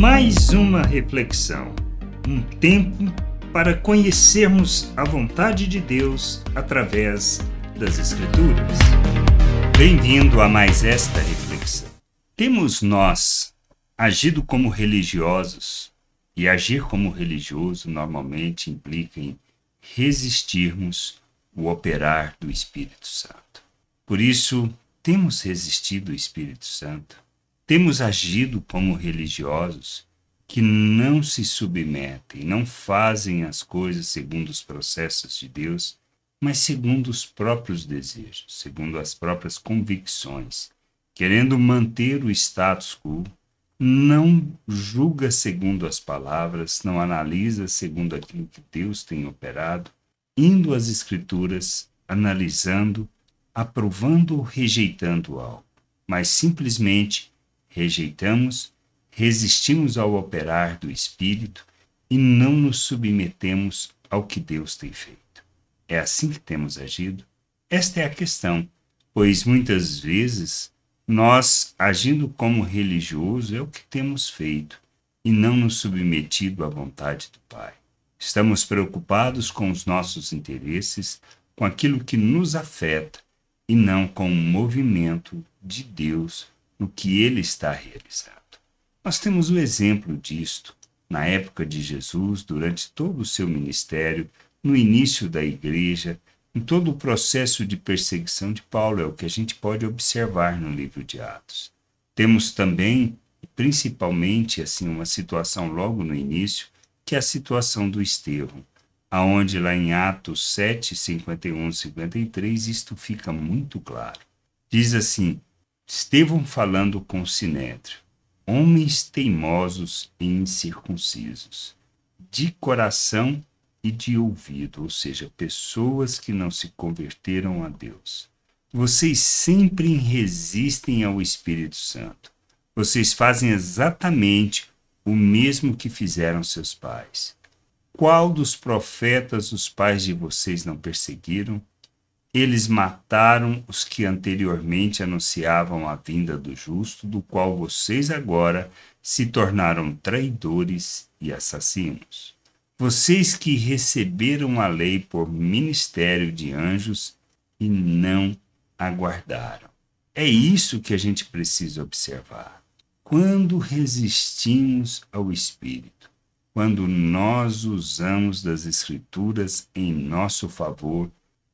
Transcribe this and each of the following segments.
mais uma reflexão, um tempo para conhecermos a vontade de Deus através das Escrituras. Bem-vindo a mais esta reflexão. Temos nós agido como religiosos, e agir como religioso normalmente implica em resistirmos o operar do Espírito Santo. Por isso, temos resistido o Espírito Santo temos agido como religiosos que não se submetem, não fazem as coisas segundo os processos de Deus, mas segundo os próprios desejos, segundo as próprias convicções, querendo manter o status quo, não julga segundo as palavras, não analisa segundo aquilo que Deus tem operado, indo às Escrituras, analisando, aprovando ou rejeitando algo, mas simplesmente rejeitamos, resistimos ao operar do Espírito e não nos submetemos ao que Deus tem feito. É assim que temos agido? Esta é a questão, pois muitas vezes nós, agindo como religioso, é o que temos feito e não nos submetido à vontade do Pai. Estamos preocupados com os nossos interesses, com aquilo que nos afeta e não com o movimento de Deus no que ele está realizando. Nós temos o exemplo disto na época de Jesus, durante todo o seu ministério, no início da igreja, em todo o processo de perseguição de Paulo, é o que a gente pode observar no livro de Atos. Temos também, principalmente, assim, uma situação logo no início, que é a situação do Estevão, aonde lá em Atos 7, 51, 53, isto fica muito claro. Diz assim: Estevão falando com Sinédrio, homens teimosos e incircuncisos, de coração e de ouvido, ou seja, pessoas que não se converteram a Deus. Vocês sempre resistem ao Espírito Santo. Vocês fazem exatamente o mesmo que fizeram seus pais. Qual dos profetas os pais de vocês não perseguiram? Eles mataram os que anteriormente anunciavam a vinda do justo, do qual vocês agora se tornaram traidores e assassinos. Vocês que receberam a lei por ministério de anjos e não aguardaram. É isso que a gente precisa observar. Quando resistimos ao Espírito, quando nós usamos das Escrituras em nosso favor,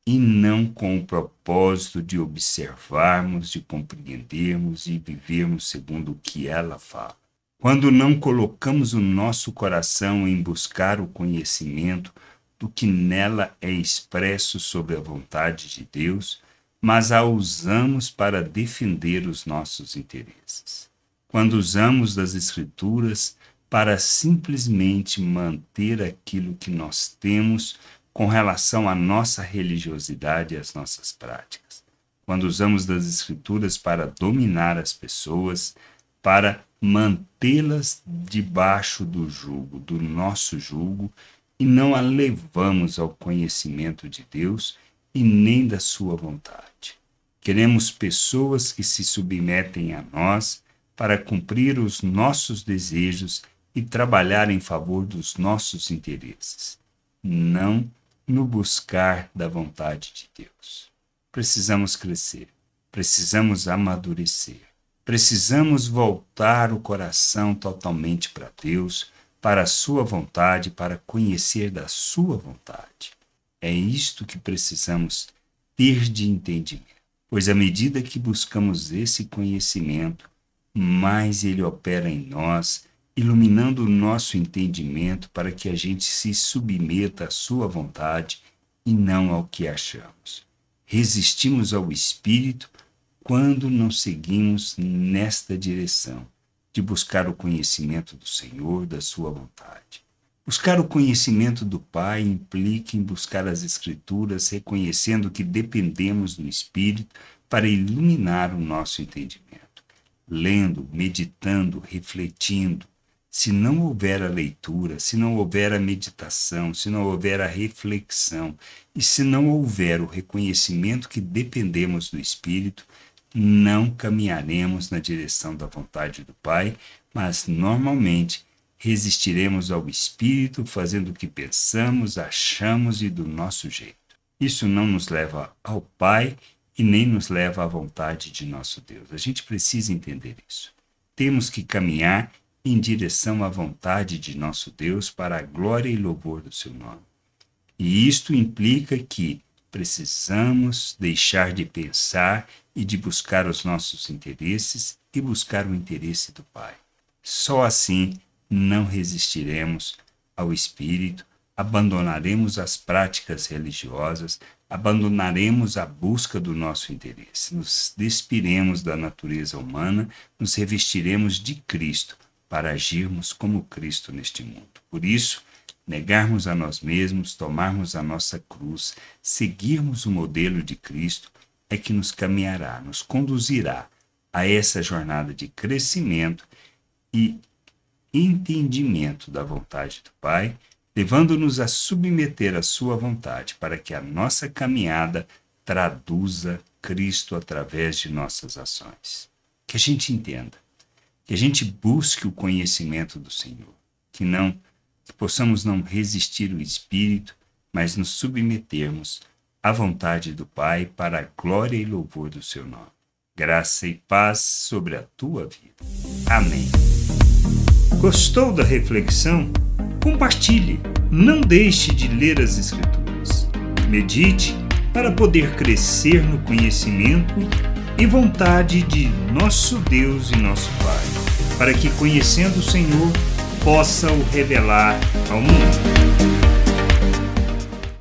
e não com o propósito de observarmos, de compreendermos e vivermos segundo o que ela fala. Quando não colocamos o nosso coração em buscar o conhecimento do que nela é expresso sobre a vontade de Deus, mas a usamos para defender os nossos interesses. Quando usamos das Escrituras para simplesmente manter aquilo que nós temos com relação à nossa religiosidade e às nossas práticas. Quando usamos das Escrituras para dominar as pessoas, para mantê-las debaixo do jugo, do nosso jugo, e não a levamos ao conhecimento de Deus e nem da Sua vontade. Queremos pessoas que se submetem a nós para cumprir os nossos desejos e trabalhar em favor dos nossos interesses, não no buscar da vontade de Deus. Precisamos crescer, precisamos amadurecer, precisamos voltar o coração totalmente para Deus, para a Sua vontade, para conhecer da Sua vontade. É isto que precisamos ter de entendimento, pois à medida que buscamos esse conhecimento, mais ele opera em nós iluminando o nosso entendimento para que a gente se submeta à Sua vontade e não ao que achamos. Resistimos ao Espírito quando não seguimos nesta direção de buscar o conhecimento do Senhor, da Sua vontade. Buscar o conhecimento do Pai implica em buscar as Escrituras, reconhecendo que dependemos do Espírito para iluminar o nosso entendimento. Lendo, meditando, refletindo, se não houver a leitura, se não houver a meditação, se não houver a reflexão e se não houver o reconhecimento que dependemos do Espírito, não caminharemos na direção da vontade do Pai, mas normalmente resistiremos ao Espírito, fazendo o que pensamos, achamos e do nosso jeito. Isso não nos leva ao Pai e nem nos leva à vontade de nosso Deus. A gente precisa entender isso. Temos que caminhar em direção à vontade de nosso Deus para a glória e louvor do seu nome. E isto implica que precisamos deixar de pensar e de buscar os nossos interesses e buscar o interesse do Pai. Só assim não resistiremos ao Espírito, abandonaremos as práticas religiosas, abandonaremos a busca do nosso interesse, nos despiremos da natureza humana, nos revestiremos de Cristo para agirmos como Cristo neste mundo. Por isso, negarmos a nós mesmos, tomarmos a nossa cruz, seguirmos o modelo de Cristo é que nos caminhará, nos conduzirá a essa jornada de crescimento e entendimento da vontade do Pai, levando-nos a submeter a Sua vontade para que a nossa caminhada traduza Cristo através de nossas ações. Que a gente entenda, que a gente busque o conhecimento do Senhor, que não que possamos não resistir o espírito, mas nos submetermos à vontade do Pai para a glória e louvor do seu nome. Graça e paz sobre a tua vida. Amém. Gostou da reflexão? Compartilhe. Não deixe de ler as Escrituras. Medite para poder crescer no conhecimento e vontade de nosso Deus e nosso Pai, para que, conhecendo o Senhor, possa o revelar ao mundo.